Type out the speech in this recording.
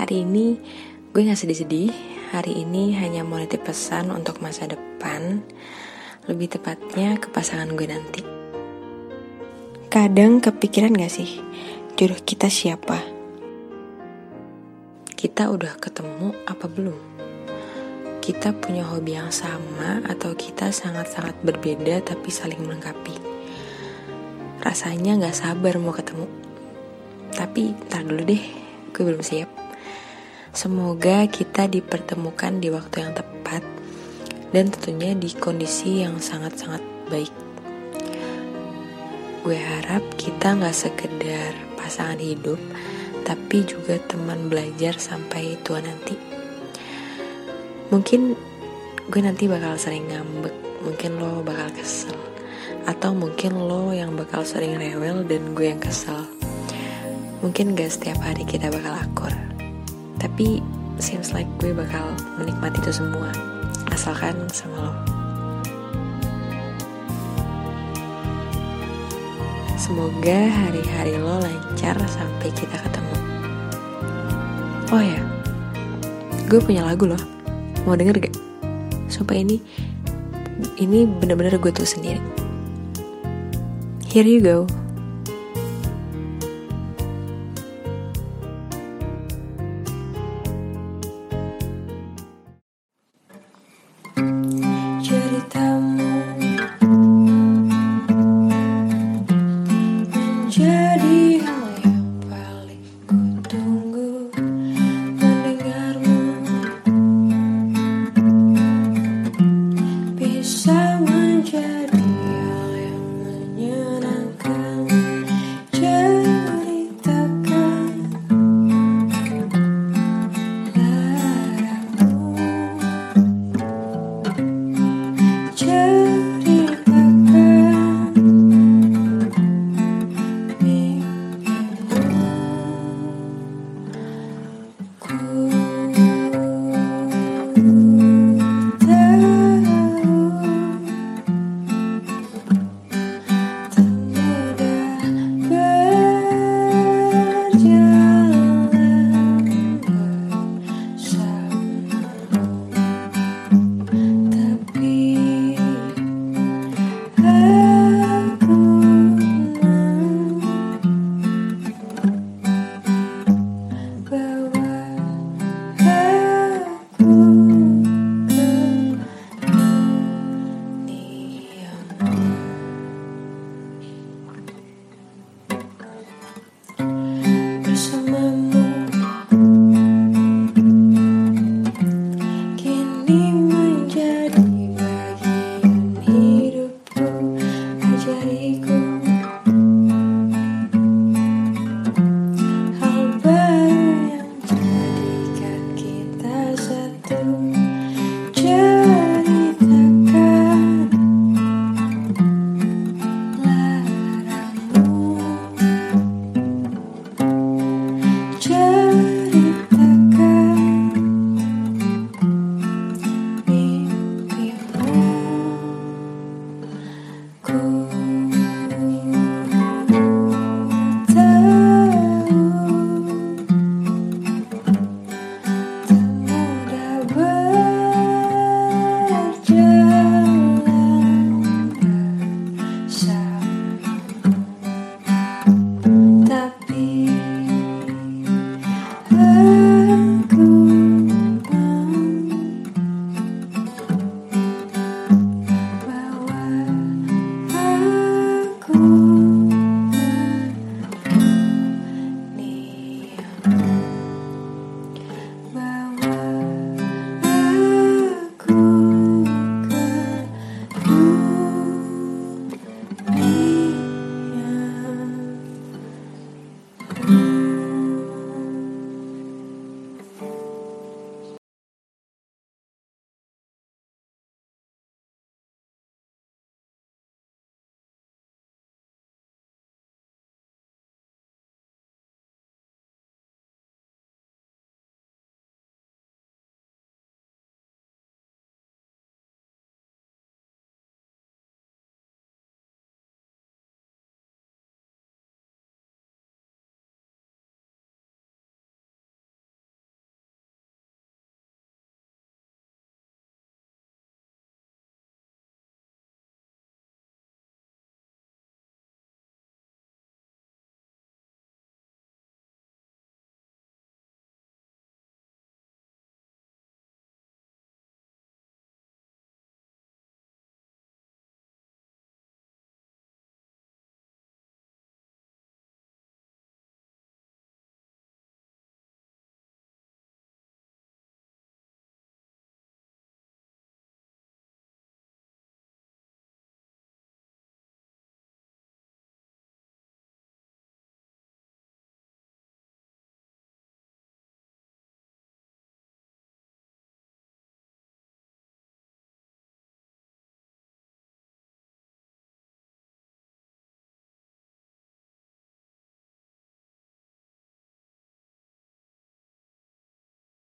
Hari ini gue gak sedih-sedih. Hari ini hanya mau nitip pesan untuk masa depan. Lebih tepatnya ke pasangan gue nanti. Kadang kepikiran gak sih Jodoh kita siapa? Kita udah ketemu apa belum? Kita punya hobi yang sama Atau kita sangat-sangat berbeda tapi saling melengkapi? Rasanya gak sabar mau ketemu. Tapi ntar dulu deh Gue belum siap Semoga kita dipertemukan di waktu yang tepat dan tentunya di kondisi yang sangat-sangat baik. Gue harap kita nggak sekedar pasangan hidup, tapi juga teman belajar sampai tua nanti. Mungkin gue nanti bakal sering ngambek, mungkin lo bakal kesel, atau mungkin lo yang bakal sering rewel dan gue yang kesel. Mungkin gak setiap hari kita bakal akur tapi seems like gue bakal menikmati itu semua asalkan sama lo. Semoga hari-hari lo lancar sampai kita ketemu. Oh ya gue punya lagu loh. Mau denger gak? Supaya ini ini bener-bener gue tuh sendiri. Here you go ceritamu Jadi hal yang paling ku tunggu Mendengarmu. Bisa menjadi